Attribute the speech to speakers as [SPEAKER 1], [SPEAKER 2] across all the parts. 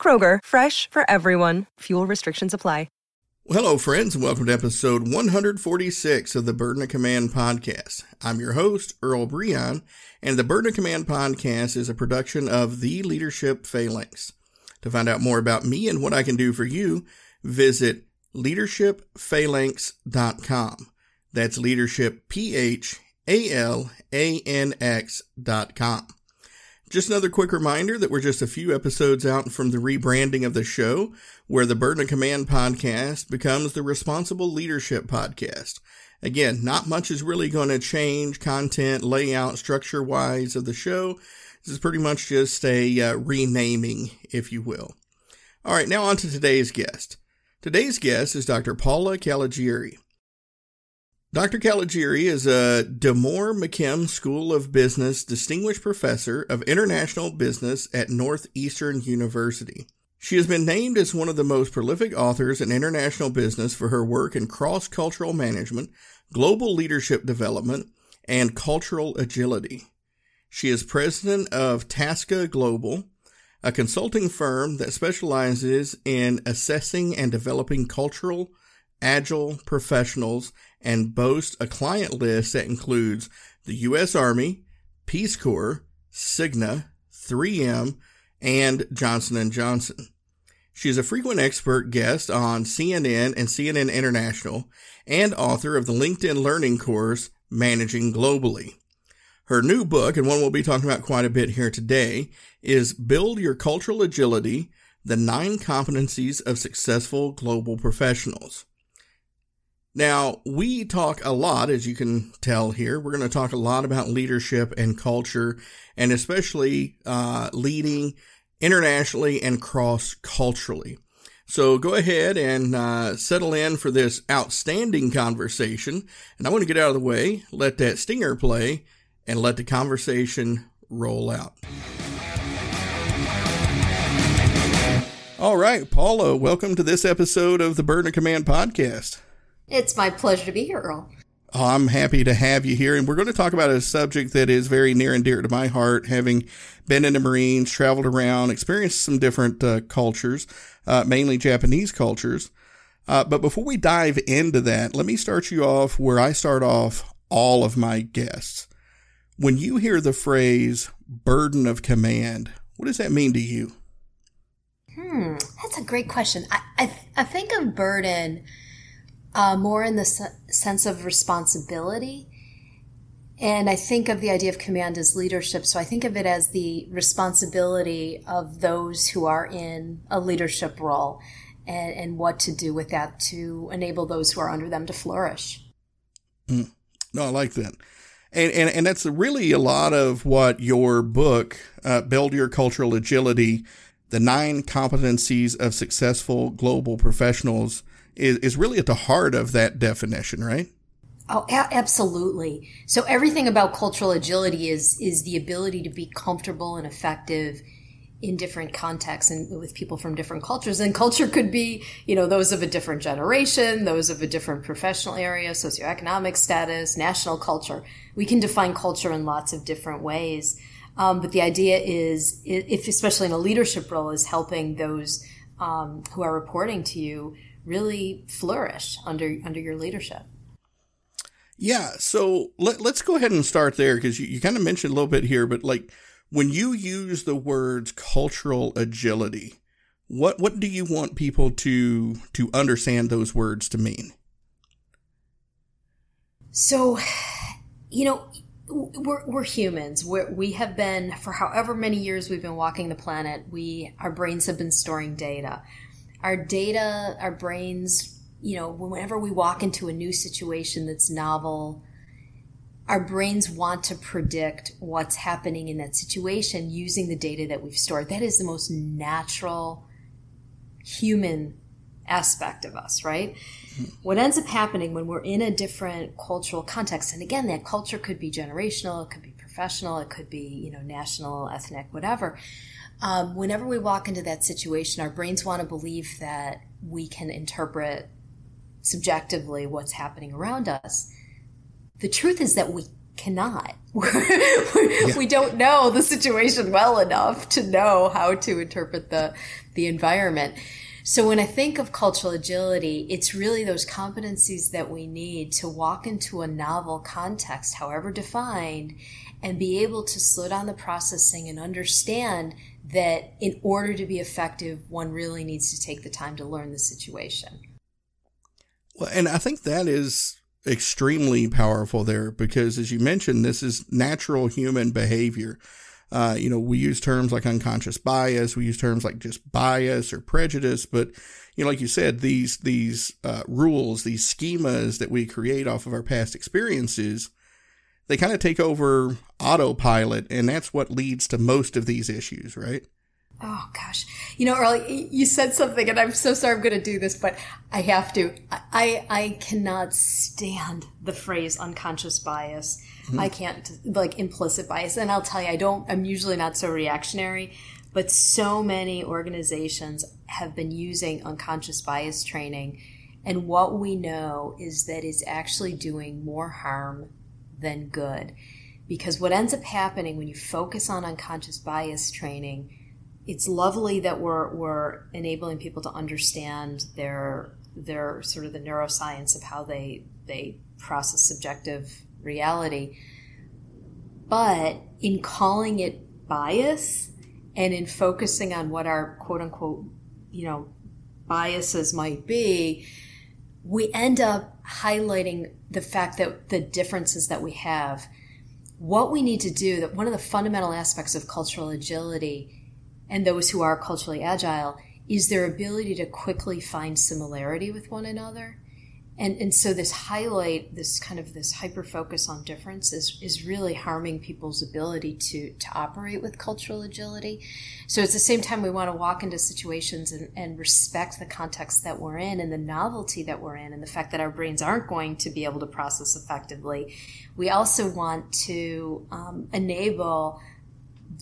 [SPEAKER 1] Kroger, fresh for everyone. Fuel restrictions apply.
[SPEAKER 2] Well, hello, friends, and welcome to episode 146 of the Burden of Command podcast. I'm your host, Earl Breon, and the Burden of Command podcast is a production of The Leadership Phalanx. To find out more about me and what I can do for you, visit leadershipphalanx.com. That's leadership, P H A L A N X dot com. Just another quick reminder that we're just a few episodes out from the rebranding of the show, where the Burden of Command podcast becomes the Responsible Leadership podcast. Again, not much is really going to change content, layout, structure wise of the show. This is pretty much just a uh, renaming, if you will. All right, now on to today's guest. Today's guest is Dr. Paula Caligiuri. Dr. Caligiuri is a D'Amore-McKim School of Business Distinguished Professor of International Business at Northeastern University. She has been named as one of the most prolific authors in international business for her work in cross cultural management, global leadership development, and cultural agility. She is president of Tasca Global, a consulting firm that specializes in assessing and developing cultural, agile professionals and boasts a client list that includes the U.S. Army, Peace Corps, Cigna, 3M, and Johnson & Johnson. She is a frequent expert guest on CNN and CNN International and author of the LinkedIn Learning course, Managing Globally. Her new book, and one we'll be talking about quite a bit here today, is Build Your Cultural Agility, the Nine Competencies of Successful Global Professionals. Now, we talk a lot, as you can tell here. We're going to talk a lot about leadership and culture, and especially uh, leading internationally and cross culturally. So go ahead and uh, settle in for this outstanding conversation. And I want to get out of the way, let that stinger play, and let the conversation roll out. All right, Paula, welcome to this episode of the Burden of Command podcast.
[SPEAKER 3] It's my pleasure to be here, Earl.
[SPEAKER 2] Oh, I'm happy to have you here. And we're going to talk about a subject that is very near and dear to my heart, having been in the Marines, traveled around, experienced some different uh, cultures, uh, mainly Japanese cultures. Uh, but before we dive into that, let me start you off where I start off all of my guests. When you hear the phrase burden of command, what does that mean to you?
[SPEAKER 3] Hmm, that's a great question. I, I, I think of burden uh, more in the se- sense of responsibility. And I think of the idea of command as leadership. So I think of it as the responsibility of those who are in a leadership role and, and what to do with that to enable those who are under them to flourish.
[SPEAKER 2] Mm. No, I like that. And, and, and that's really a lot of what your book, uh, Build Your Cultural Agility, the nine competencies of successful global professionals is, is really at the heart of that definition, right?
[SPEAKER 3] Oh, a- absolutely. So everything about cultural agility is is the ability to be comfortable and effective in different contexts and with people from different cultures. And culture could be, you know, those of a different generation, those of a different professional area, socioeconomic status, national culture. We can define culture in lots of different ways. Um, but the idea is, if especially in a leadership role, is helping those um, who are reporting to you really flourish under under your leadership.
[SPEAKER 2] Yeah, so let, let's go ahead and start there because you, you kind of mentioned a little bit here, but like when you use the words cultural agility, what what do you want people to to understand those words to mean?
[SPEAKER 3] So, you know, we're, we're humans. We're, we have been for however many years we've been walking the planet. We our brains have been storing data our data, our brains, you know, whenever we walk into a new situation that's novel, our brains want to predict what's happening in that situation using the data that we've stored. That is the most natural human aspect of us, right? Mm-hmm. What ends up happening when we're in a different cultural context, and again, that culture could be generational, it could be professional, it could be, you know, national, ethnic, whatever. Um, whenever we walk into that situation, our brains want to believe that we can interpret subjectively what's happening around us. The truth is that we cannot. yeah. We don't know the situation well enough to know how to interpret the the environment. So when I think of cultural agility, it's really those competencies that we need to walk into a novel context, however defined, and be able to slow down the processing and understand that in order to be effective, one really needs to take the time to learn the situation.
[SPEAKER 2] Well, and I think that is extremely powerful there because, as you mentioned, this is natural human behavior. Uh, you know, we use terms like unconscious bias. We use terms like just bias or prejudice. But, you know, like you said, these, these, uh, rules, these schemas that we create off of our past experiences, they kind of take over autopilot. And that's what leads to most of these issues, right?
[SPEAKER 3] Oh gosh, you know, Earl, you said something, and I'm so sorry I'm going to do this, but I have to. I I cannot stand the phrase unconscious bias. Mm-hmm. I can't like implicit bias, and I'll tell you, I don't. I'm usually not so reactionary, but so many organizations have been using unconscious bias training, and what we know is that it's actually doing more harm than good, because what ends up happening when you focus on unconscious bias training it's lovely that we're we're enabling people to understand their their sort of the neuroscience of how they they process subjective reality. But in calling it bias and in focusing on what our quote unquote, you know, biases might be, we end up highlighting the fact that the differences that we have. What we need to do, that one of the fundamental aspects of cultural agility and those who are culturally agile is their ability to quickly find similarity with one another. And, and so this highlight, this kind of this hyper focus on difference is, is really harming people's ability to, to operate with cultural agility. So at the same time, we want to walk into situations and, and respect the context that we're in and the novelty that we're in and the fact that our brains aren't going to be able to process effectively. We also want to um, enable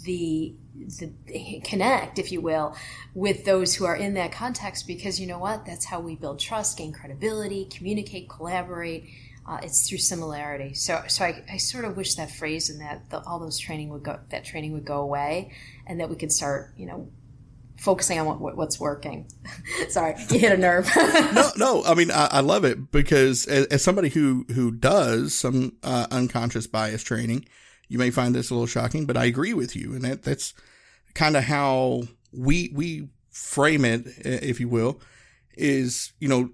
[SPEAKER 3] the the connect, if you will, with those who are in that context because you know what? That's how we build trust, gain credibility, communicate, collaborate. Uh, it's through similarity. So, so I, I, sort of wish that phrase and that the, all those training would go, that training would go away, and that we could start, you know, focusing on what, what's working. Sorry, you hit a nerve.
[SPEAKER 2] no, no. I mean, I, I, love it because as, as, somebody who who does some uh, unconscious bias training, you may find this a little shocking, but I agree with you, and that that's kind of how we we frame it, if you will, is you know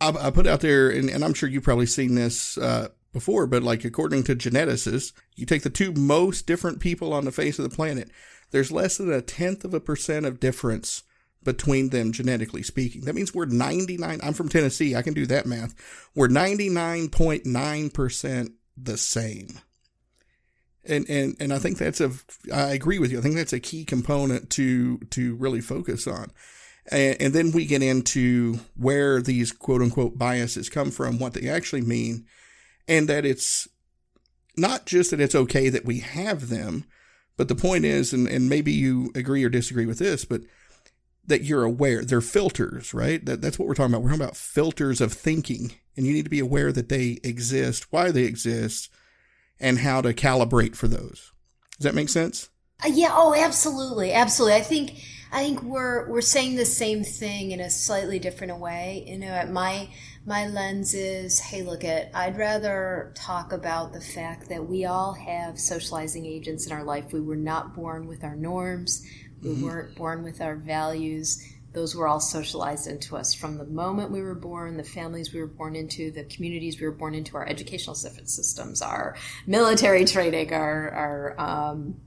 [SPEAKER 2] I, I put out there, and, and, I'm sure you've probably seen this uh, before, but like according to geneticists, you take the two most different people on the face of the planet, there's less than a tenth of a percent of difference between them genetically speaking. That means we're 99. I'm from Tennessee. I can do that math. We're 99.9% the same and and and I think that's a I agree with you. I think that's a key component to to really focus on. And, and then we get into where these quote unquote biases come from, what they actually mean, and that it's not just that it's okay that we have them, but the point is, and, and maybe you agree or disagree with this, but that you're aware they're filters, right? That, that's what we're talking about. We're talking about filters of thinking, and you need to be aware that they exist, why they exist, and how to calibrate for those. Does that make sense?
[SPEAKER 3] Uh, yeah. Oh, absolutely, absolutely. I think I think we're we're saying the same thing in a slightly different way. You know, at my my lens is, hey, look at. I'd rather talk about the fact that we all have socializing agents in our life. We were not born with our norms. We mm-hmm. weren't born with our values those were all socialized into us from the moment we were born, the families we were born into, the communities we were born into, our educational systems, our military training, our, our um,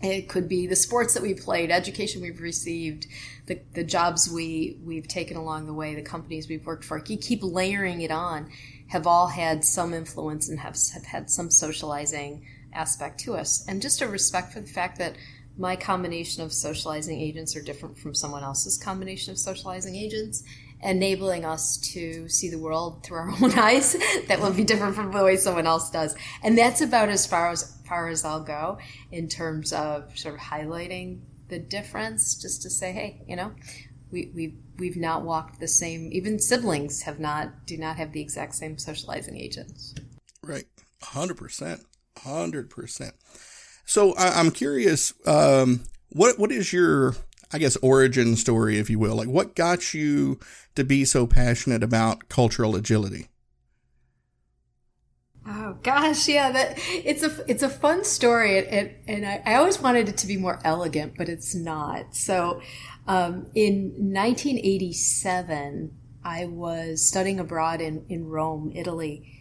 [SPEAKER 3] it could be the sports that we played, education we've received, the, the jobs we, we've taken along the way, the companies we've worked for. You keep layering it on, have all had some influence and have, have had some socializing aspect to us. And just a respect for the fact that my combination of socializing agents are different from someone else's combination of socializing agents, enabling us to see the world through our own eyes that will be different from the way someone else does. And that's about as far as far as I'll go in terms of sort of highlighting the difference, just to say, hey, you know, we, we we've not walked the same even siblings have not do not have the exact same socializing agents.
[SPEAKER 2] Right. 100% 100% so I, am curious um, what what is your i guess origin story if you will like what got you to be so passionate about cultural agility
[SPEAKER 3] Oh gosh, yeah, that it's a it's a fun story, and, and I, I, always wanted it to be more elegant, but it's not. So, um, in 1987, I was studying abroad in, in Rome, Italy,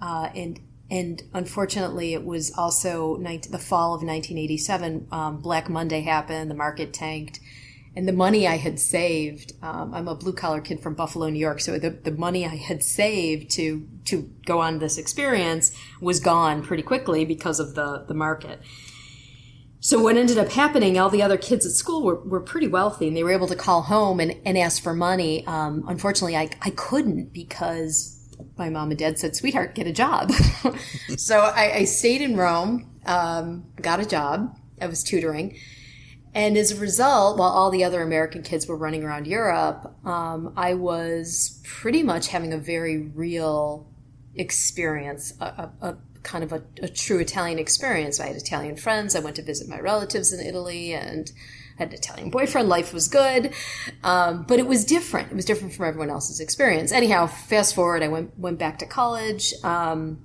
[SPEAKER 3] uh, and and unfortunately, it was also 19, the fall of 1987. Um, Black Monday happened, the market tanked, and the money I had saved. Um, I'm a blue collar kid from Buffalo, New York, so the, the money I had saved to to go on this experience was gone pretty quickly because of the the market. So what ended up happening, all the other kids at school were, were pretty wealthy and they were able to call home and, and ask for money. Um, unfortunately, I, I couldn't because my mom and dad said, sweetheart, get a job. so I, I, stayed in Rome, um, got a job. I was tutoring. And as a result, while all the other American kids were running around Europe, um, I was pretty much having a very real experience, a, a, kind of a, a, true Italian experience. I had Italian friends. I went to visit my relatives in Italy and had an Italian boyfriend. Life was good. Um, but it was different. It was different from everyone else's experience. Anyhow, fast forward, I went, went back to college, um,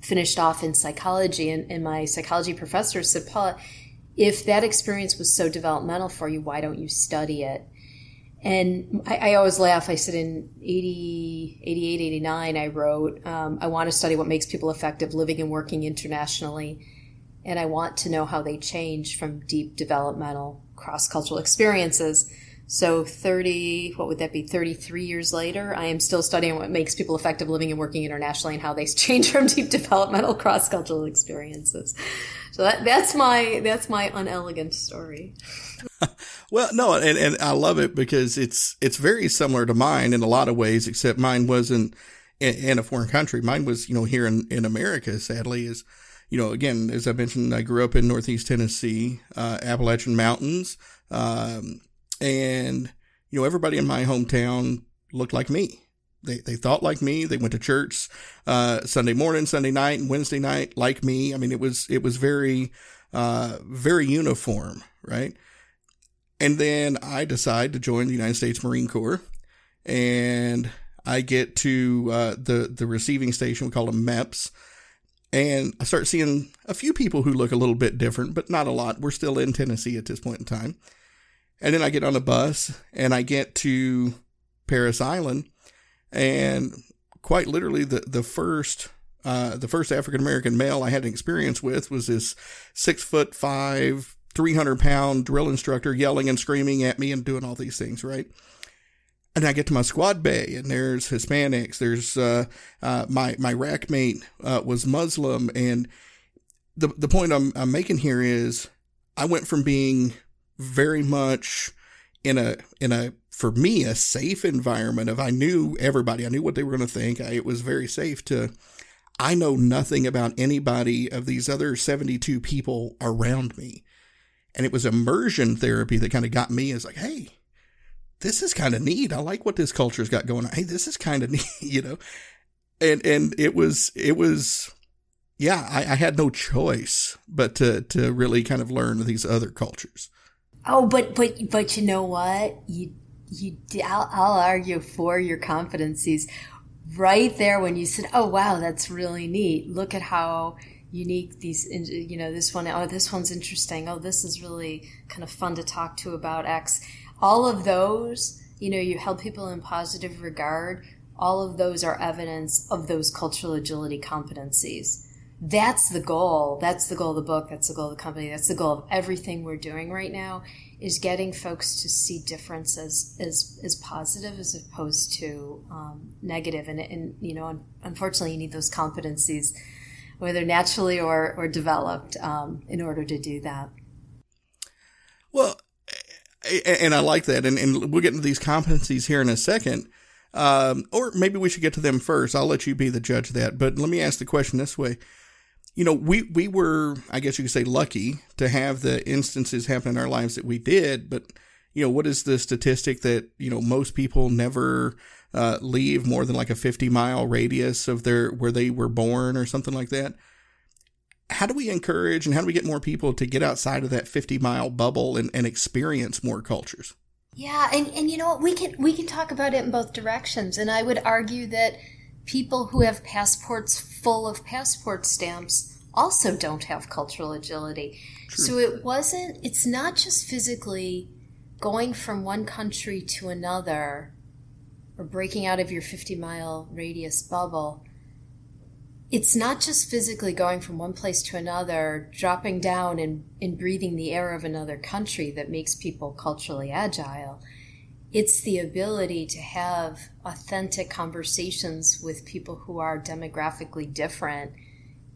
[SPEAKER 3] finished off in psychology and, and my psychology professor said, Paula, if that experience was so developmental for you, why don't you study it? And I, I, always laugh. I said in 80, 88, 89, I wrote, um, I want to study what makes people effective living and working internationally. And I want to know how they change from deep developmental cross cultural experiences. So 30, what would that be? 33 years later, I am still studying what makes people effective living and working internationally and how they change from deep developmental cross cultural experiences. So that, that's my, that's my unelegant story.
[SPEAKER 2] well, no, and, and I love it because it's it's very similar to mine in a lot of ways, except mine wasn't in, in a foreign country. Mine was, you know, here in, in America, sadly, is, you know, again, as I mentioned, I grew up in Northeast Tennessee, uh, Appalachian Mountains. Um, and, you know, everybody in my hometown looked like me. They, they thought like me. They went to church, uh, Sunday morning, Sunday night, and Wednesday night like me. I mean, it was, it was very, uh, very uniform, right? And then I decide to join the United States Marine Corps and I get to uh, the, the receiving station. We call them MEPS. And I start seeing a few people who look a little bit different, but not a lot. We're still in Tennessee at this point in time. And then I get on a bus and I get to Parris Island. And quite literally, the, the first uh, the first African American male I had an experience with was this six foot five, 300 pound drill instructor yelling and screaming at me and doing all these things, right? And I get to my squad bay and there's Hispanics. There's, uh, uh, my, my rack mate, uh, was Muslim. And the, the point I'm, I'm making here is I went from being very much in a, in a, for me, a safe environment of I knew everybody. I knew what they were going to think. I, it was very safe to, I know nothing about anybody of these other 72 people around me. And it was immersion therapy that kind of got me as like, hey, this is kind of neat. I like what this culture's got going on. Hey, this is kind of neat, you know? And, and it was, it was, yeah, I, I, had no choice but to, to really kind of learn these other cultures.
[SPEAKER 3] Oh, but, but, but you know what? You, you, I'll, I'll argue for your competencies right there when you said, oh, wow, that's really neat. Look at how unique these you know this one oh this one's interesting oh this is really kind of fun to talk to about x all of those you know you held people in positive regard. All of those are evidence of those cultural agility competencies. That's the goal. That's the goal of the book. That's the goal of the company. That's the goal of everything we're doing right now is getting folks to see difference as as, as positive as opposed to um, negative. And, and you know unfortunately you need those competencies whether naturally or, or developed, um, in order to do that.
[SPEAKER 2] And I like that. And, and we'll get into these competencies here in a second. Um, or maybe we should get to them first. I'll let you be the judge of that. But let me ask the question this way. You know, we, we were, I guess you could say, lucky to have the instances happen in our lives that we did. But, you know, what is the statistic that, you know, most people never uh, leave more than like a 50 mile radius of their, where they were born or something like that? How do we encourage and how do we get more people to get outside of that 50 mile bubble and, and experience more cultures?
[SPEAKER 3] Yeah, and, and you know what we can we can talk about it in both directions. And I would argue that people who have passports full of passport stamps also don't have cultural agility. True. So it wasn't it's not just physically going from one country to another or breaking out of your 50 mile radius bubble it's not just physically going from one place to another, dropping down and, and breathing the air of another country that makes people culturally agile. It's the ability to have authentic conversations with people who are demographically different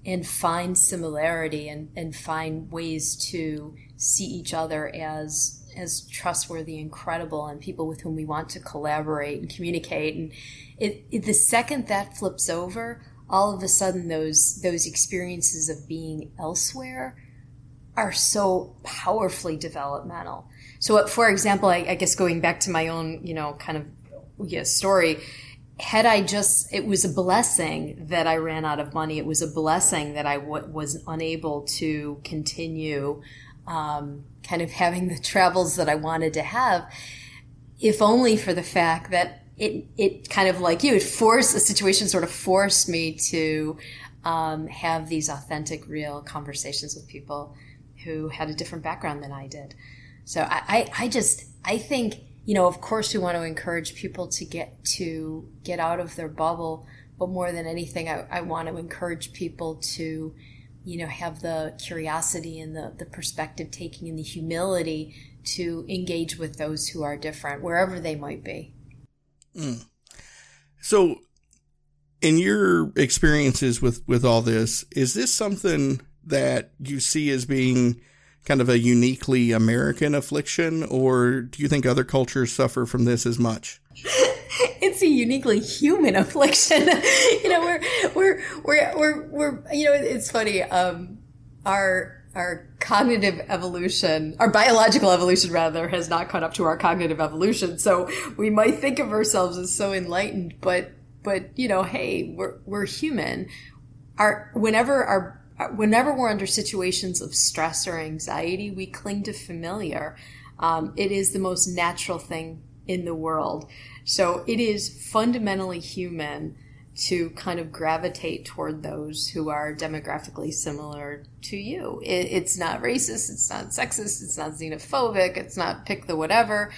[SPEAKER 3] and find similarity and, and find ways to see each other as as trustworthy and credible and people with whom we want to collaborate and communicate and it, it, the second that flips over all of a sudden those those experiences of being elsewhere are so powerfully developmental. So, for example, I, I guess going back to my own, you know, kind of yeah, story, had I just, it was a blessing that I ran out of money. It was a blessing that I w- was unable to continue um, kind of having the travels that I wanted to have, if only for the fact that it it kind of like you, it forced a situation sort of forced me to um, have these authentic, real conversations with people who had a different background than I did. So I, I, I just I think you know of course we want to encourage people to get to get out of their bubble, but more than anything, I, I want to encourage people to you know have the curiosity and the the perspective taking and the humility to engage with those who are different wherever they might be.
[SPEAKER 2] Mm. So, in your experiences with with all this, is this something that you see as being kind of a uniquely American affliction, or do you think other cultures suffer from this as much?
[SPEAKER 3] it's a uniquely human affliction. you know, we're we're we're we're we're you know, it's funny. Um, our our cognitive evolution, our biological evolution rather, has not caught up to our cognitive evolution. So we might think of ourselves as so enlightened, but but you know, hey, we're we're human. Our whenever our whenever we're under situations of stress or anxiety, we cling to familiar. Um, it is the most natural thing in the world. So it is fundamentally human to kind of gravitate toward those who are demographically similar to you. It, it's not racist, it's not sexist, it's not xenophobic, it's not pick the whatever.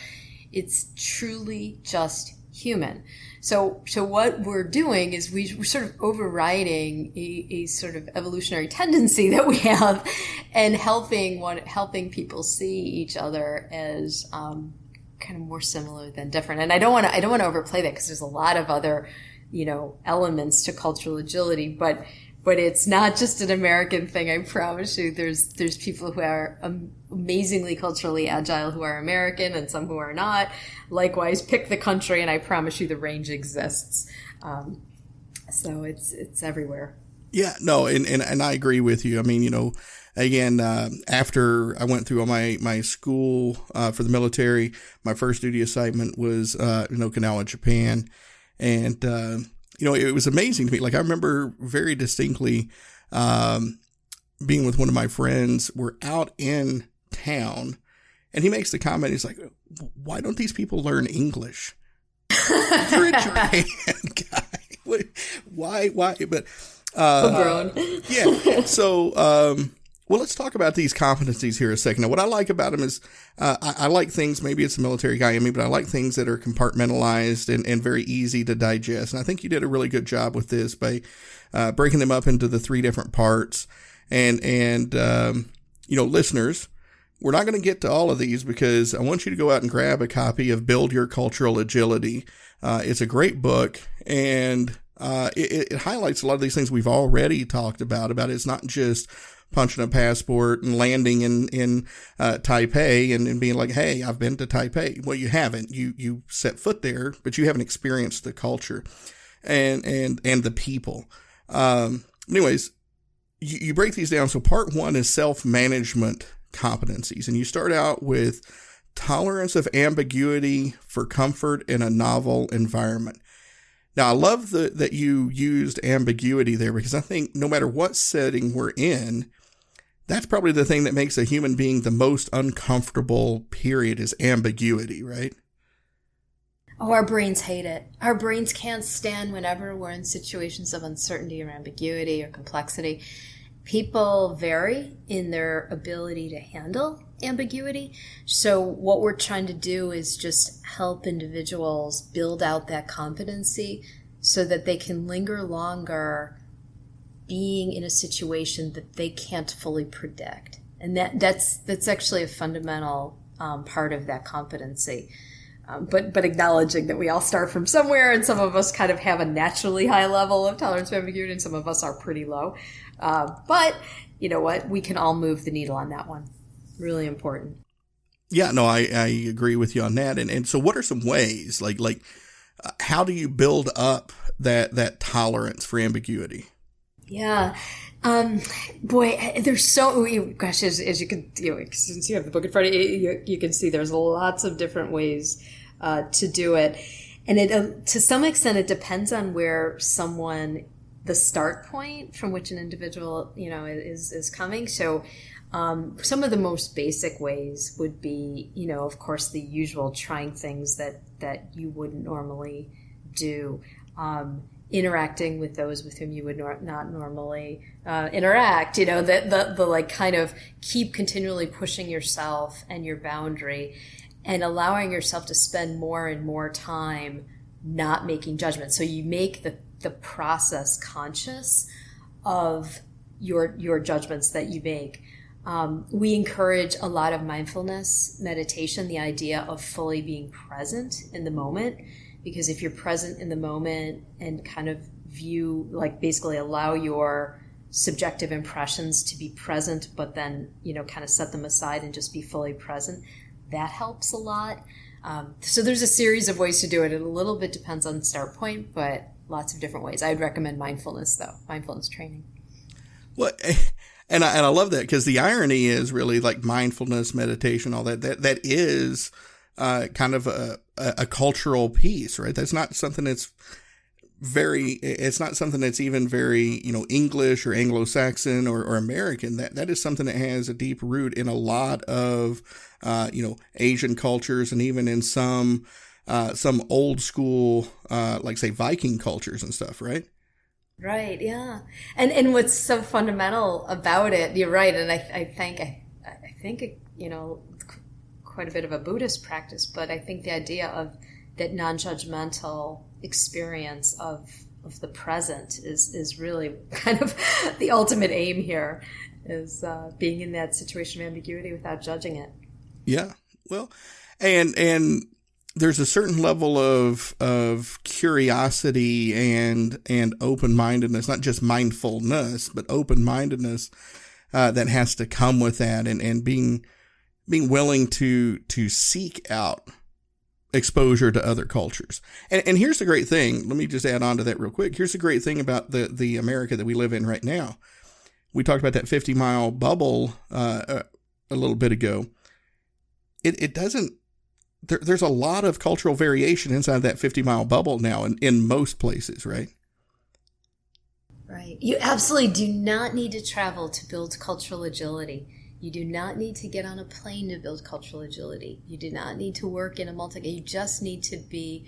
[SPEAKER 3] It's truly just human. So, so what we're doing is we, are sort of overriding a, a, sort of evolutionary tendency that we have, and helping what helping people see each other as um, kind of more similar than different. And I don't want to I don't want to overplay that because there's a lot of other you know, elements to cultural agility, but but it's not just an American thing. I promise you. There's there's people who are amazingly culturally agile who are American, and some who are not. Likewise, pick the country, and I promise you, the range exists. Um, so it's it's everywhere.
[SPEAKER 2] Yeah, no, and, and and I agree with you. I mean, you know, again, uh, after I went through all my my school uh, for the military, my first duty assignment was uh, in Okinawa, Japan and, uh, you know, it was amazing to me. Like, I remember very distinctly um, being with one of my friends. We're out in town, and he makes the comment. He's like, "Why don't these people learn English?" You're a Japan guy. Why? Why? But uh, yeah. So um, well, let's talk about these competencies here a second. Now, what I like about them is uh, I, I, like things, maybe it's a military guy in me, but I like things that are compartmentalized and, and very easy to digest. And I think you did a really good job with this by uh, breaking them up into the three different parts. And, and um, you know, listeners, we're not going to get to all of these because I want you to go out and grab a copy of Build Your Cultural Agility. Uh, it's a great book and uh, it, it, highlights a lot of these things we've already talked about. About it's not just punching a passport and landing in in uh, Taipei and, and being like, "Hey, I've been to Taipei." Well, you haven't. You you set foot there, but you haven't experienced the culture and and and the people. Um, anyways, you, you break these down. So part one is self management competencies, and you start out with tolerance of ambiguity for comfort in a novel environment. Now, I love the, that you used ambiguity there because I think no matter what setting we're in, that's probably the thing that makes a human being the most uncomfortable period is ambiguity, right?
[SPEAKER 3] Oh, our brains hate it. Our brains can't stand whenever we're in situations of uncertainty or ambiguity or complexity. People vary in their ability to handle ambiguity. So, what we're trying to do is just help individuals build out that competency so that they can linger longer being in a situation that they can't fully predict. And that, that's, that's actually a fundamental um, part of that competency. Um, but but acknowledging that we all start from somewhere, and some of us kind of have a naturally high level of tolerance for ambiguity, and some of us are pretty low. Uh, but you know what? We can all move the needle on that one. Really important.
[SPEAKER 2] Yeah, no, I, I agree with you on that. And and so, what are some ways, like like, uh, how do you build up that that tolerance for ambiguity?
[SPEAKER 3] Yeah. Um, boy, there's so gosh, as, as you can, you know, since you have the book in front of you, you, you can see there's lots of different ways uh, to do it. And it, uh, to some extent, it depends on where someone, the start point from which an individual, you know, is, is coming. So, um, some of the most basic ways would be, you know, of course, the usual trying things that, that you wouldn't normally do. Um, interacting with those with whom you would nor- not normally uh, interact you know the, the the like kind of keep continually pushing yourself and your boundary and allowing yourself to spend more and more time not making judgments. So you make the, the process conscious of your your judgments that you make. Um, we encourage a lot of mindfulness meditation, the idea of fully being present in the moment, because if you're present in the moment and kind of view, like basically allow your subjective impressions to be present, but then, you know, kind of set them aside and just be fully present, that helps a lot. Um, so there's a series of ways to do it. It a little bit depends on start point, but lots of different ways. I'd recommend mindfulness though, mindfulness training.
[SPEAKER 2] Well, and I, and I love that because the irony is really like mindfulness, meditation, all that, that, that is, uh, kind of a, a, cultural piece, right? That's not something that's very it's not something that's even very you know english or anglo-saxon or, or american that that is something that has a deep root in a lot of uh, you know, Asian cultures and even in some, uh, some old school, uh, like say Viking cultures and stuff, right?
[SPEAKER 3] Right. Yeah. And, and what's so fundamental about it, you're right. And I, I think, I, I think, it, you know, quite a bit of a Buddhist practice, but I think the idea of that non-judgmental experience of of the present is is really kind of the ultimate aim here is uh, being in that situation of ambiguity without judging it
[SPEAKER 2] yeah. Well, and and there's a certain level of of curiosity and and open mindedness, not just mindfulness, but open mindedness uh, that has to come with that, and and being being willing to to seek out exposure to other cultures. And and here's the great thing. Let me just add on to that real quick. Here's the great thing about the the America that we live in right now. We talked about that 50 mile bubble uh, a little bit ago it, it doesn't there, there's a lot of cultural variation inside that 50 mile bubble now in, in most places, right?
[SPEAKER 3] Right. You absolutely do not need to travel to build cultural agility. You do not need to get on a plane to build cultural agility. You do not need to work in a multi. You just need to be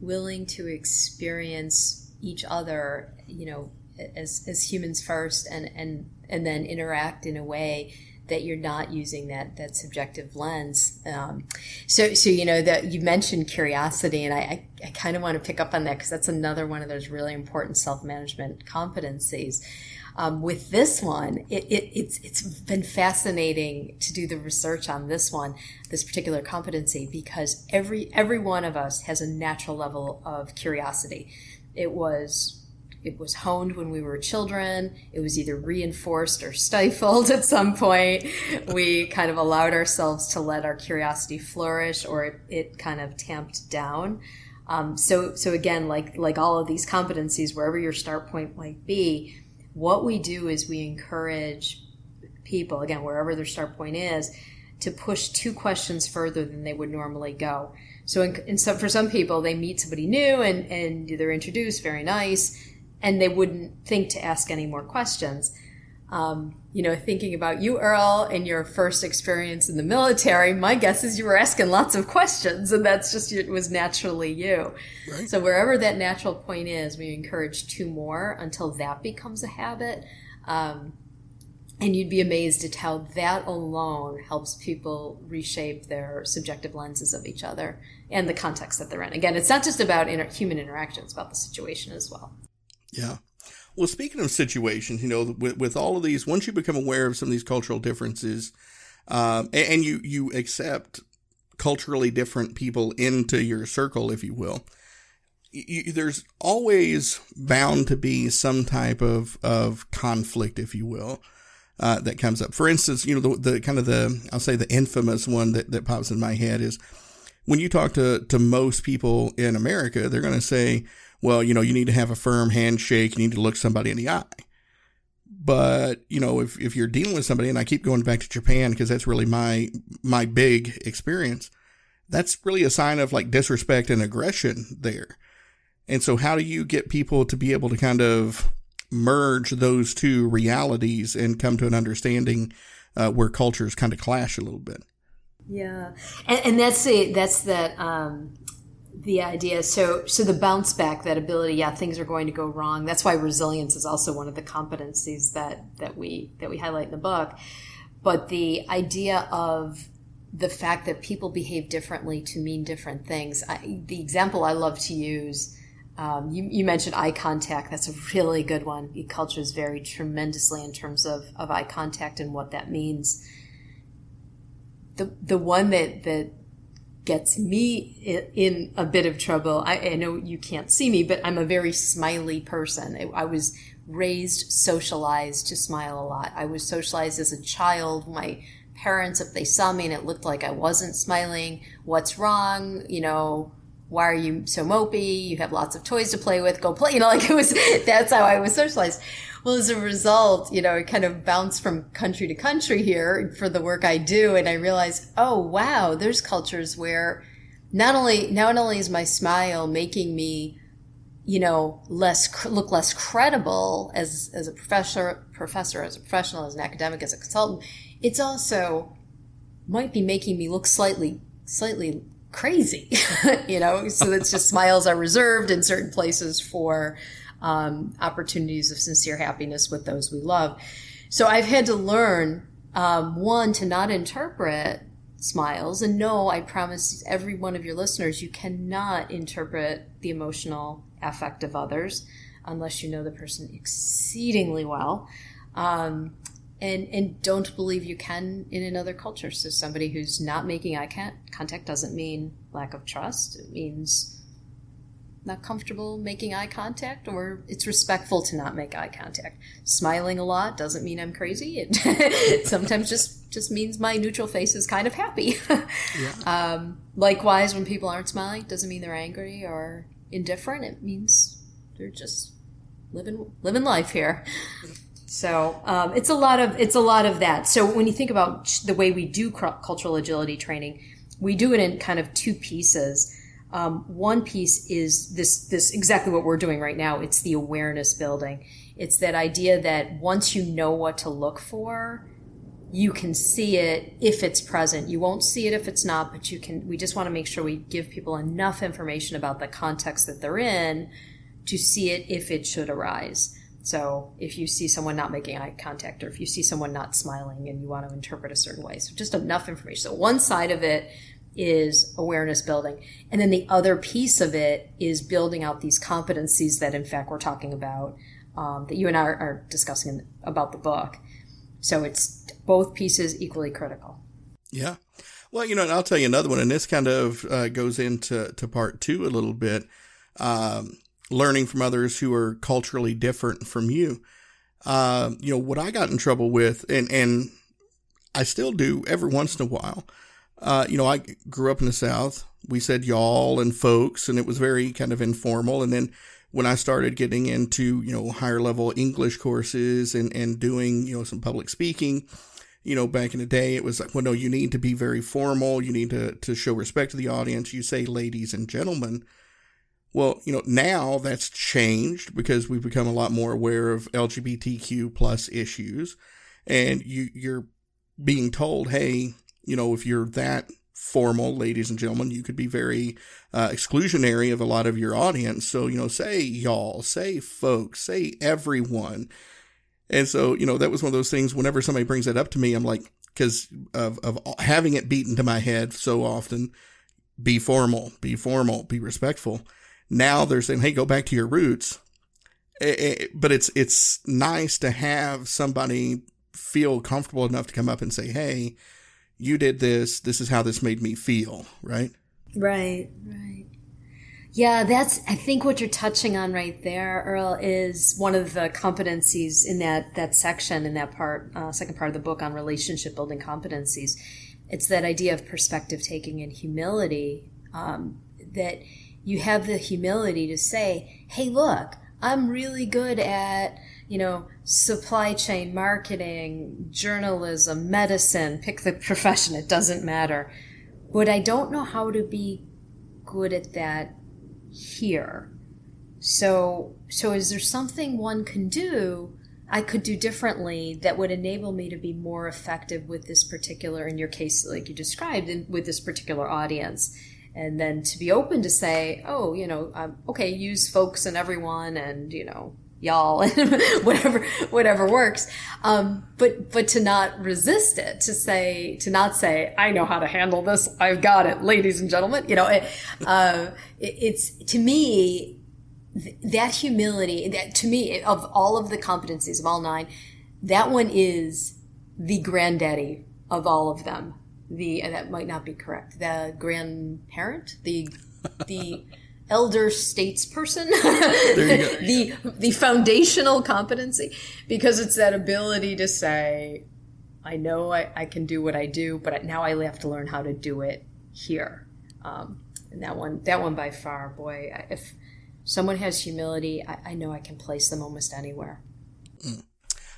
[SPEAKER 3] willing to experience each other, you know, as, as humans first, and and and then interact in a way that you're not using that that subjective lens. Um, so, so you know that you mentioned curiosity, and I, I, I kind of want to pick up on that because that's another one of those really important self management competencies. Um, with this one, it, it, it's it's been fascinating to do the research on this one, this particular competency, because every every one of us has a natural level of curiosity. It was it was honed when we were children. It was either reinforced or stifled at some point. We kind of allowed ourselves to let our curiosity flourish or it, it kind of tamped down. Um, so, so again, like, like all of these competencies, wherever your start point might be, what we do is we encourage people, again, wherever their start point is, to push two questions further than they would normally go. So, in, in some, for some people, they meet somebody new and, and they're introduced, very nice, and they wouldn't think to ask any more questions. Um, you know, thinking about you, Earl, and your first experience in the military, my guess is you were asking lots of questions, and that's just it was naturally you. Right. So wherever that natural point is, we encourage two more until that becomes a habit. Um, and you'd be amazed at how that alone helps people reshape their subjective lenses of each other and the context that they're in. Again, it's not just about inter- human interaction; it's about the situation as well.
[SPEAKER 2] Yeah. Well, speaking of situations, you know, with, with all of these, once you become aware of some of these cultural differences, um, and, and, you you accept culturally different people into your circle, if you will, you, there's always bound to be some type of of conflict, if you will uh, that comes up. For instance, you know, the, the, kind of the, I'll say the infamous one that, that pops in my head is when you talk to, to most people in America, they're going to say, well, you know, you need to have a firm handshake. You need to look somebody in the eye. But, you know, if, if you're dealing with somebody, and I keep going back to Japan because that's really my, my big experience, that's really a sign of like disrespect and aggression there. And so how do you get people to be able to kind of merge those two realities and come to an understanding uh, where cultures kind of clash a little bit.
[SPEAKER 3] Yeah, and, and that's the that's that um, the idea. So so the bounce back, that ability. Yeah, things are going to go wrong. That's why resilience is also one of the competencies that that we that we highlight in the book. But the idea of the fact that people behave differently to mean different things. I, the example I love to use um, you, you, mentioned eye contact. That's a really good one. Cultures vary tremendously in terms of, of eye contact and what that means. The the one that that gets me in, a bit of trouble. I, I, know you can't see me, but I'm a very smiley person. I was raised, socialized to smile a lot. I was socialized as a child. My parents, if they saw me and it looked like I wasn't smiling, what's wrong? You know why are you so mopey? You have lots of toys to play with. Go play. You know, like it was, that's how I was socialized. Well, as a result, you know, it kind of bounced from country to country here for the work I do. And I realized, oh, wow, there's cultures where not only, not only is my smile making me, you know, less, look less credible as, as a professor, professor, as a professional, as an academic, as a consultant, it's also might be making me look slightly, slightly crazy, you know. So it's just smiles are reserved in certain places for um, opportunities of sincere happiness with those we love. So I've had to learn um, one to not interpret smiles, and no, I promise every one of your listeners, you cannot interpret the emotional affect of others unless you know the person exceedingly well. Um, and and don't believe you can in another culture. So somebody who's not making eye contact doesn't mean lack of trust. It means not comfortable making eye contact, or it's respectful to not make eye contact. Smiling a lot doesn't mean I'm crazy. It sometimes just just means my neutral face is kind of happy. yeah. um, likewise, when people aren't smiling, doesn't mean they're angry or indifferent. It means they're just living living life here. So um, it's a lot of it's a lot of that. So when you think about the way we do cultural agility training, we do it in kind of two pieces. Um, one piece is this this exactly what we're doing right now. It's the awareness building. It's that idea that once you know what to look for, you can see it if it's present. You won't see it if it's not, but you can. We just want to make sure we give people enough information about the context that they're in to see it if it should arise. So if you see someone not making eye contact or if you see someone not smiling and you want to interpret a certain way. So just enough information. So one side of it is awareness building. And then the other piece of it is building out these competencies that in fact we're talking about, um, that you and I are, are discussing in, about the book. So it's both pieces equally critical.
[SPEAKER 2] Yeah. Well, you know, and I'll tell you another one, and this kind of uh, goes into to part two a little bit. Um, learning from others who are culturally different from you. Uh, you know, what I got in trouble with, and, and I still do every once in a while. Uh, you know, I grew up in the South. We said y'all and folks, and it was very kind of informal. And then when I started getting into, you know, higher level English courses and, and doing, you know, some public speaking, you know, back in the day, it was like, well, no, you need to be very formal. You need to, to show respect to the audience. You say ladies and gentlemen. Well, you know, now that's changed because we've become a lot more aware of LGBTQ plus issues. And you, you're being told, hey, you know, if you're that formal, ladies and gentlemen, you could be very uh, exclusionary of a lot of your audience. So, you know, say y'all, say folks, say everyone. And so, you know, that was one of those things whenever somebody brings that up to me, I'm like, because of, of having it beaten to my head so often, be formal, be formal, be respectful. Now they're saying, hey, go back to your roots. But it's, it's nice to have somebody feel comfortable enough to come up and say, hey, you did this. This is how this made me feel, right?
[SPEAKER 3] Right, right. Yeah, that's, I think what you're touching on right there, Earl, is one of the competencies in that, that section, in that part, uh, second part of the book on relationship building competencies. It's that idea of perspective taking and humility, um, that you have the humility to say, hey, look, I'm really good at, you know, supply chain marketing, journalism, medicine, pick the profession, it doesn't matter. But I don't know how to be good at that here. So, so is there something one can do I could do differently that would enable me to be more effective with this particular, in your case, like you described, in, with this particular audience? And then to be open to say, oh, you know, um, okay, use folks and everyone and, you know, y'all and whatever whatever works. Um, but but to not resist it to say to not say i know how to handle this. I've got it ladies and gentlemen. You know it, uh, it, it's to me th- that humility that to me of all of the competencies of all nine that one is the granddaddy of all of them. The that might not be correct. The grandparent? The the elder statesperson, the the foundational competency, because it's that ability to say, I know I, I can do what I do, but now I have to learn how to do it here. Um, and that one, that one by far, boy, if someone has humility, I, I know I can place them almost anywhere.
[SPEAKER 2] Mm.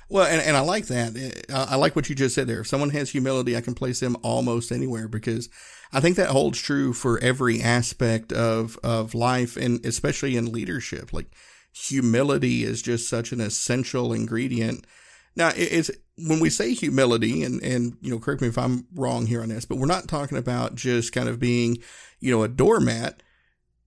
[SPEAKER 2] Well, and, and I like that. I like what you just said there. If someone has humility, I can place them almost anywhere because I think that holds true for every aspect of, of life and especially in leadership. Like humility is just such an essential ingredient. Now, it's when we say humility, and, and, you know, correct me if I'm wrong here on this, but we're not talking about just kind of being, you know, a doormat,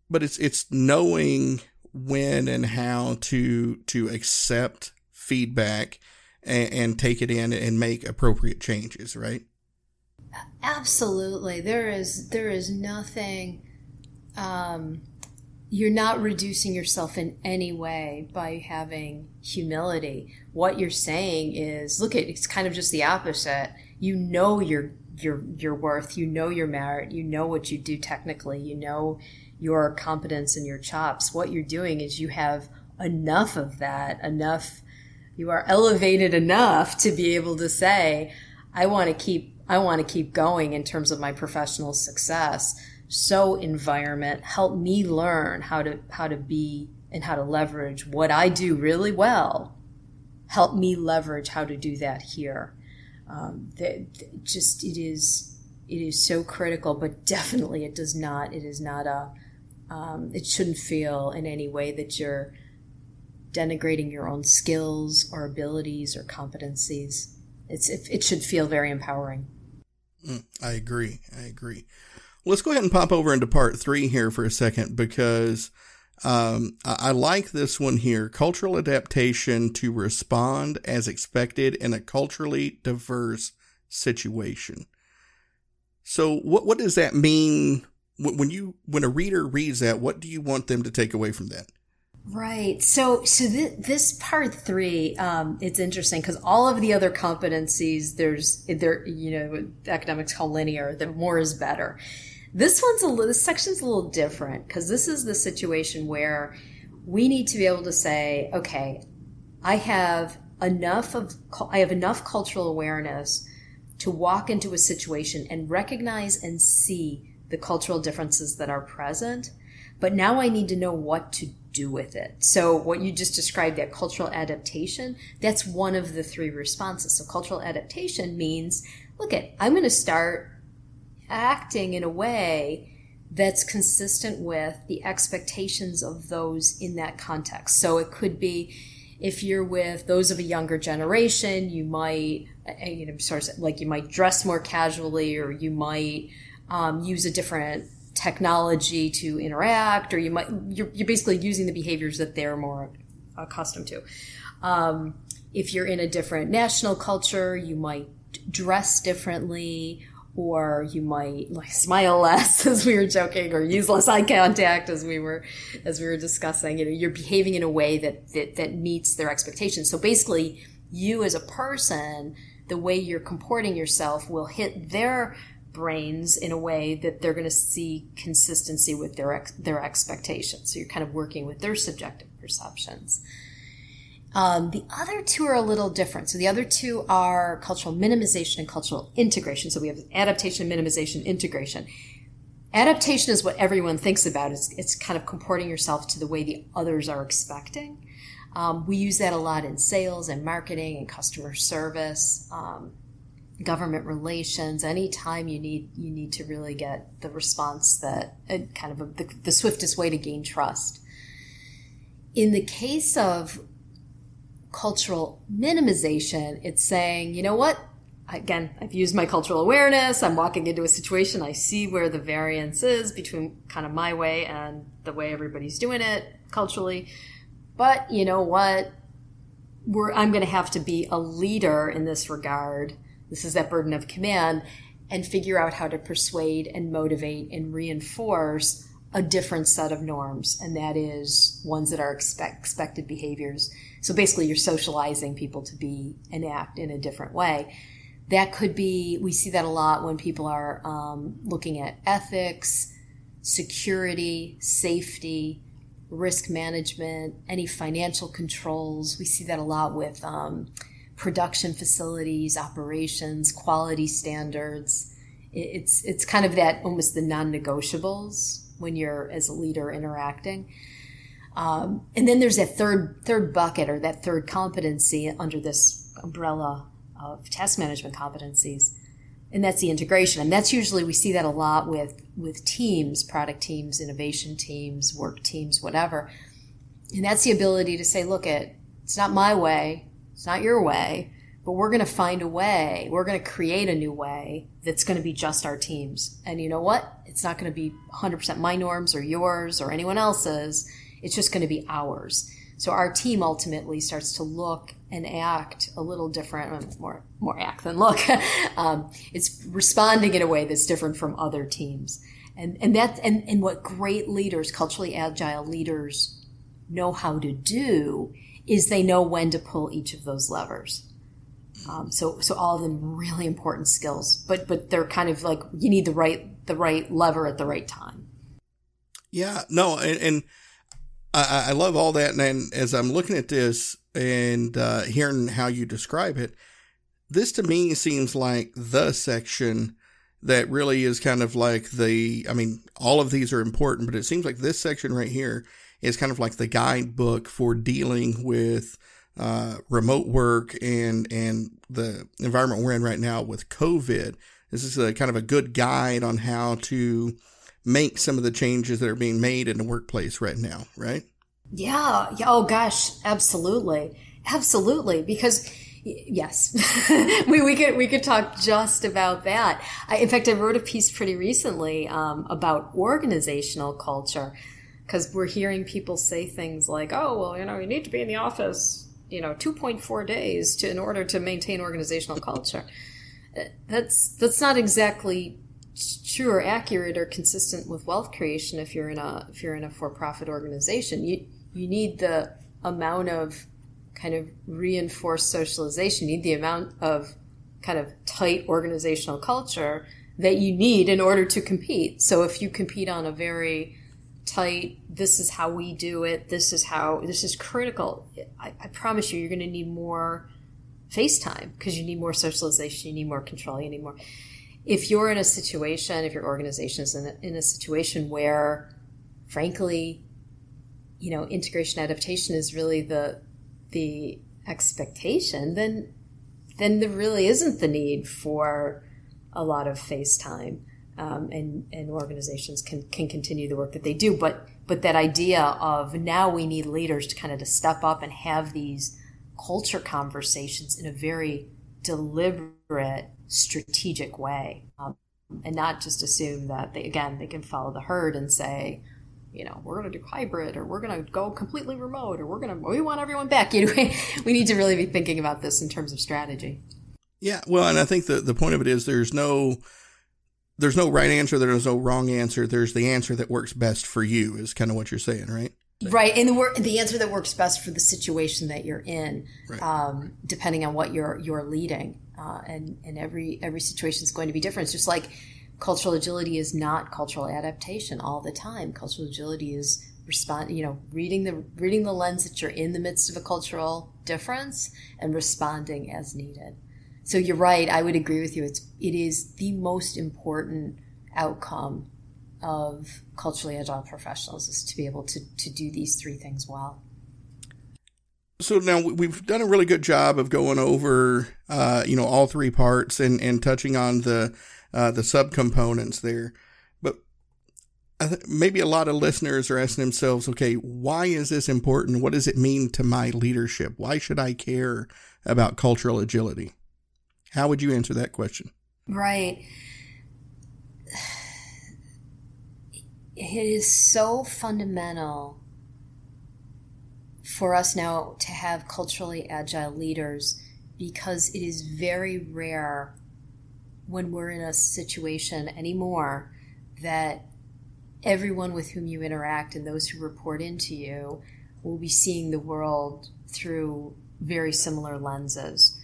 [SPEAKER 2] but it's, it's knowing when and how to, to accept feedback and, and take it in and make appropriate changes, right?
[SPEAKER 3] Absolutely. There is there is nothing um, you're not reducing yourself in any way by having humility. What you're saying is, look at it's kind of just the opposite. You know your your your worth, you know your merit, you know what you do technically, you know your competence and your chops. What you're doing is you have enough of that, enough you are elevated enough to be able to say, I want to keep I want to keep going in terms of my professional success. So environment help me learn how to how to be and how to leverage what I do really well. Help me leverage how to do that here. Um, just it is it is so critical, but definitely it does not. It is not a. Um, it shouldn't feel in any way that you're denigrating your own skills or abilities or competencies. It's it, it should feel very empowering.
[SPEAKER 2] Mm, I agree. I agree. Let's go ahead and pop over into part three here for a second because um, I, I like this one here. Cultural adaptation to respond as expected in a culturally diverse situation. So, what what does that mean when you when a reader reads that? What do you want them to take away from that?
[SPEAKER 3] Right. So, so th- this part three, um, it's interesting because all of the other competencies, there's, there, you know, academics call linear. The more is better. This one's a little, this section's a little different because this is the situation where we need to be able to say, okay, I have enough of, I have enough cultural awareness to walk into a situation and recognize and see the cultural differences that are present. But now I need to know what to do with it. So what you just described, that cultural adaptation, that's one of the three responses. So cultural adaptation means, look at, I'm going to start acting in a way that's consistent with the expectations of those in that context. So it could be if you're with those of a younger generation, you might, uh, you know, sort of like you might dress more casually or you might um, use a different technology to interact or you might, you're, you're, basically using the behaviors that they're more accustomed to. Um, if you're in a different national culture, you might dress differently or you might like smile less as we were joking or use less eye contact as we were as we were discussing you know you're behaving in a way that that, that meets their expectations so basically you as a person the way you're comporting yourself will hit their brains in a way that they're going to see consistency with their ex- their expectations so you're kind of working with their subjective perceptions um, the other two are a little different. So the other two are cultural minimization and cultural integration. So we have adaptation, minimization, integration. Adaptation is what everyone thinks about. It's, it's kind of comporting yourself to the way the others are expecting. Um, we use that a lot in sales and marketing and customer service, um, government relations. Anytime you need you need to really get the response that uh, kind of a, the, the swiftest way to gain trust. In the case of cultural minimization, it's saying, you know what? Again, I've used my cultural awareness. I'm walking into a situation. I see where the variance is between kind of my way and the way everybody's doing it culturally. But you know what? We're, I'm going to have to be a leader in this regard. This is that burden of command and figure out how to persuade and motivate and reinforce a different set of norms. And that is ones that are expect, expected behaviors so basically, you're socializing people to be and act in a different way. That could be, we see that a lot when people are um, looking at ethics, security, safety, risk management, any financial controls. We see that a lot with um, production facilities, operations, quality standards. It's it's kind of that almost the non-negotiables when you're as a leader interacting. Um, and then there's that third third bucket or that third competency under this umbrella of task management competencies, and that's the integration. And that's usually we see that a lot with with teams, product teams, innovation teams, work teams, whatever. And that's the ability to say, look, it it's not my way, it's not your way, but we're going to find a way. We're going to create a new way that's going to be just our teams. And you know what? It's not going to be 100% my norms or yours or anyone else's it's just going to be ours. So our team ultimately starts to look and act a little different, more more act than look. um, it's responding in a way that's different from other teams, and and that and and what great leaders, culturally agile leaders, know how to do is they know when to pull each of those levers. Um, so so all of them really important skills, but but they're kind of like you need the right the right lever at the right time.
[SPEAKER 2] Yeah, no, and, and I, I love all that. And as I'm looking at this and uh, hearing how you describe it, this to me seems like the section that really is kind of like the, I mean, all of these are important, but it seems like this section right here is kind of like the guidebook for dealing with uh, remote work and, and the environment we're in right now with COVID. This is a kind of a good guide on how to make some of the changes that are being made in the workplace right now, right?
[SPEAKER 3] Yeah. yeah. Oh gosh, absolutely. Absolutely. Because yes, we, we could, we could talk just about that. I, in fact, I wrote a piece pretty recently, um, about organizational culture because we're hearing people say things like, oh, well, you know, you need to be in the office, you know, 2.4 days to, in order to maintain organizational culture. Uh, that's, that's not exactly true or accurate or consistent with wealth creation if you're in a if you're in a for-profit organization you you need the amount of kind of reinforced socialization you need the amount of kind of tight organizational culture that you need in order to compete so if you compete on a very tight. This is how we do it. This is how, this is critical. I, I promise you, you're going to need more FaceTime because you need more socialization, you need more control, you need more. If you're in a situation, if your organization is in a, in a situation where, frankly, you know, integration adaptation is really the the expectation, then then there really isn't the need for a lot of FaceTime um, and, and organizations can, can continue the work that they do. But, but that idea of now we need leaders to kind of to step up and have these culture conversations in a very deliberate, strategic way. Um, and not just assume that they, again, they can follow the herd and say, you know, we're going to do hybrid or we're going to go completely remote or we're going to, we want everyone back. You know, we need to really be thinking about this in terms of strategy.
[SPEAKER 2] Yeah. Well, and I think the, the point of it is there's no, there's no right answer. There's no wrong answer. There's the answer that works best for you is kind of what you're saying, right?
[SPEAKER 3] Right, and the work, the answer that works best for the situation that you're in, right. um, depending on what you're you're leading, uh, and and every every situation is going to be different. It's just like cultural agility is not cultural adaptation all the time. Cultural agility is respond, you know, reading the reading the lens that you're in the midst of a cultural difference and responding as needed. So you're right. I would agree with you. It's it is the most important outcome of culturally agile professionals is to be able to to do these three things well.
[SPEAKER 2] So now we've done a really good job of going over, uh, you know, all three parts and and touching on the uh, the subcomponents there. But maybe a lot of listeners are asking themselves, okay, why is this important? What does it mean to my leadership? Why should I care about cultural agility? How would you answer that question?
[SPEAKER 3] Right. It is so fundamental for us now to have culturally agile leaders because it is very rare when we're in a situation anymore that everyone with whom you interact and those who report into you will be seeing the world through very similar lenses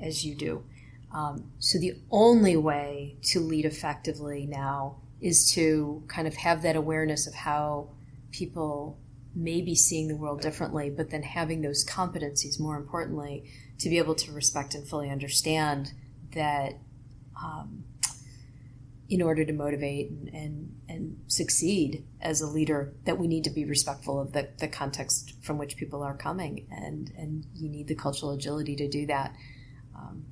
[SPEAKER 3] as you do. Um, so the only way to lead effectively now is to kind of have that awareness of how people may be seeing the world differently, but then having those competencies, more importantly, to be able to respect and fully understand that um, in order to motivate and, and, and, succeed as a leader, that we need to be respectful of the, the context from which people are coming, and, and you need the cultural agility to do that. Um,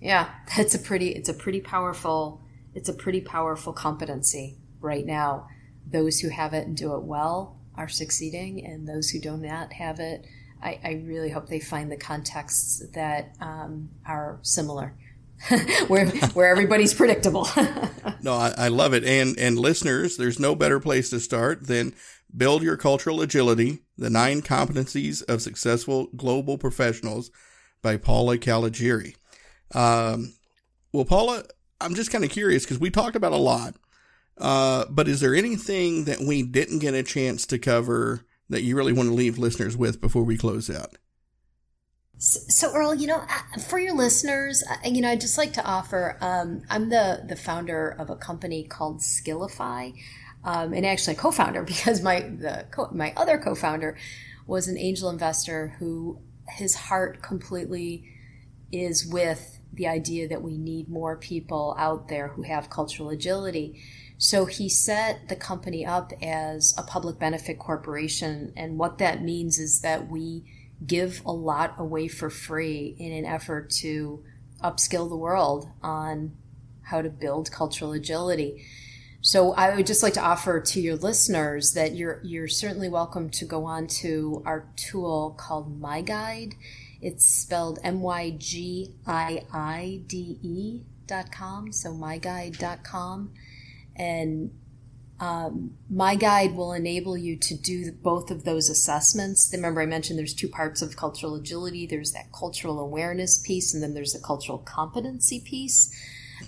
[SPEAKER 3] yeah, that's a pretty it's a pretty powerful it's a pretty powerful competency right now. Those who have it and do it well are succeeding, and those who do not have it, I, I really hope they find the contexts that um, are similar. where where everybody's predictable.
[SPEAKER 2] no, I, I, love it. And and listeners, there's no better place to start than build your cultural agility: the nine competencies of successful global professionals by Paula Caligiuri. Um, well, Paula, I'm just kind of curious because we talked about a lot. Uh, but is there anything that we didn't get a chance to cover that you really want to leave listeners with before we close out?
[SPEAKER 3] So, Earl, you know, uh, for your listeners, you know, I'd just like to offer. Um, I'm the the founder of a company called Skillify, um, and actually co-founder because my the co- my other co-founder was an angel investor who his heart completely is with the idea that we need more people out there who have cultural agility. So he set the company up as a public benefit corporation. And what that means is that we give a lot away for free in an effort to upskill the world on how to build cultural agility. So I would just like to offer to your listeners that you're you're certainly welcome to go on to our tool called My Guide. It's spelled M Y G I I D E dot com, so myGiide.com. And um, my guide will enable you to do both of those assessments. Remember, I mentioned there's two parts of cultural agility there's that cultural awareness piece, and then there's the cultural competency piece.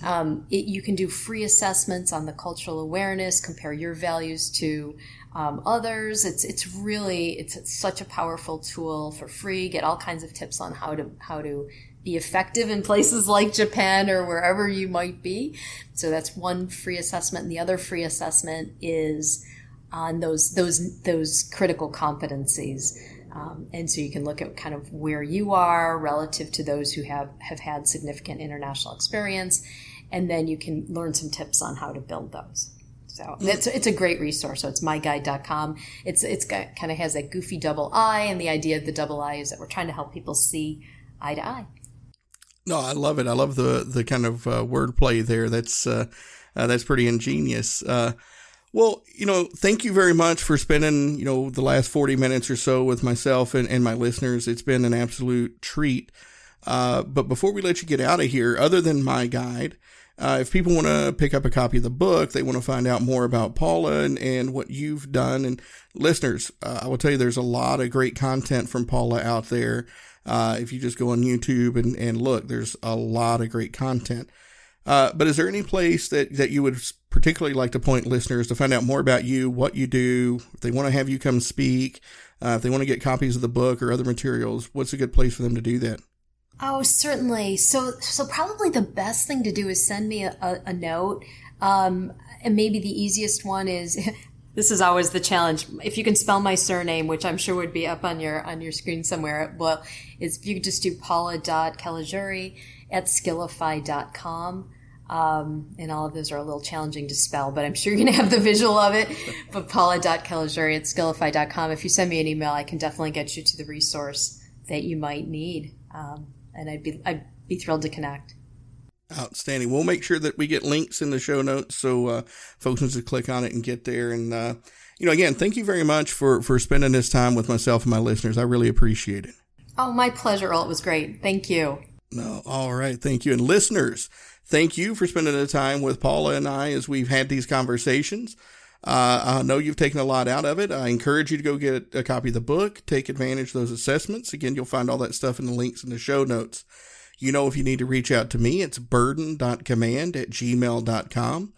[SPEAKER 3] Um, it, you can do free assessments on the cultural awareness, compare your values to um, others. It's it's really it's, such a powerful tool for free. Get all kinds of tips on how to how to be effective in places like Japan or wherever you might be. So that's one free assessment, and the other free assessment is on those those those critical competencies. Um, and so you can look at kind of where you are relative to those who have, have had significant international experience, and then you can learn some tips on how to build those. So it's, it's a great resource. So it's myGiide.com. It's, it's got, kind of has a goofy double I, and the idea of the double I is that we're trying to help people see eye to eye.
[SPEAKER 2] No, I love it. I love the, the kind of uh, wordplay there. That's, uh, uh, that's pretty ingenious. Uh, well, you know, thank you very much for spending, you know, the last 40 minutes or so with myself and, and my listeners. It's been an absolute treat. Uh, but before we let you get out of here, other than my guide, uh, if people want to pick up a copy of the book, they want to find out more about Paula and, and what you've done. And listeners, uh, I will tell you, there's a lot of great content from Paula out there. Uh, if you just go on YouTube and, and look, there's a lot of great content. Uh, but is there any place that, that you would particularly like to point listeners to find out more about you, what you do, if they want to have you come speak, uh, if they want to get copies of the book or other materials, what's a good place for them to do that?
[SPEAKER 3] Oh, certainly. So, so probably the best thing to do is send me a, a, a note. Um, and maybe the easiest one is this is always the challenge. If you can spell my surname, which I'm sure would be up on your on your screen somewhere, well, is if you could just do paula.caligiuri at skillify.com. Um, and all of those are a little challenging to spell, but I'm sure you're going to have the visual of it. But paula.caligiuri at skillify.com. If you send me an email, I can definitely get you to the resource that you might need. Um, and I'd be I'd be thrilled to connect.
[SPEAKER 2] Outstanding. We'll make sure that we get links in the show notes so uh, folks can just click on it and get there. And uh, you know, again, thank you very much for for spending this time with myself and my listeners. I really appreciate it.
[SPEAKER 3] Oh, my pleasure. Earl. It was great. Thank you.
[SPEAKER 2] No, all right. Thank you. And listeners, thank you for spending the time with Paula and I as we've had these conversations. Uh, I know you've taken a lot out of it. I encourage you to go get a copy of the book, take advantage of those assessments. Again, you'll find all that stuff in the links in the show notes. You know, if you need to reach out to me, it's burden.command at gmail.com.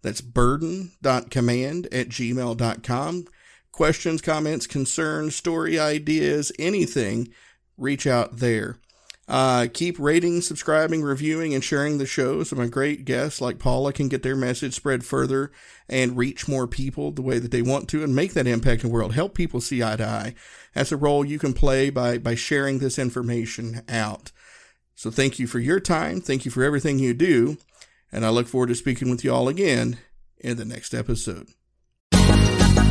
[SPEAKER 2] That's burden.command at gmail.com. Questions, comments, concerns, story ideas, anything, reach out there. Uh, keep rating, subscribing, reviewing, and sharing the show so my great guests like Paula can get their message spread further and reach more people the way that they want to and make that impact in the world. Help people see eye to eye. That's a role you can play by, by sharing this information out. So thank you for your time. Thank you for everything you do. And I look forward to speaking with you all again in the next episode.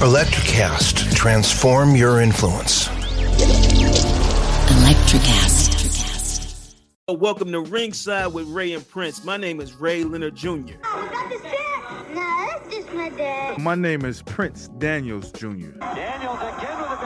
[SPEAKER 4] Electrocast. Transform your influence.
[SPEAKER 5] Electrocast. Welcome to Ringside with Ray and Prince. My name is Ray Leonard Jr.
[SPEAKER 6] Oh, that is it? No, that's just my dad.
[SPEAKER 7] My name is Prince Daniels Jr.
[SPEAKER 8] Daniels again with a big home touchdown.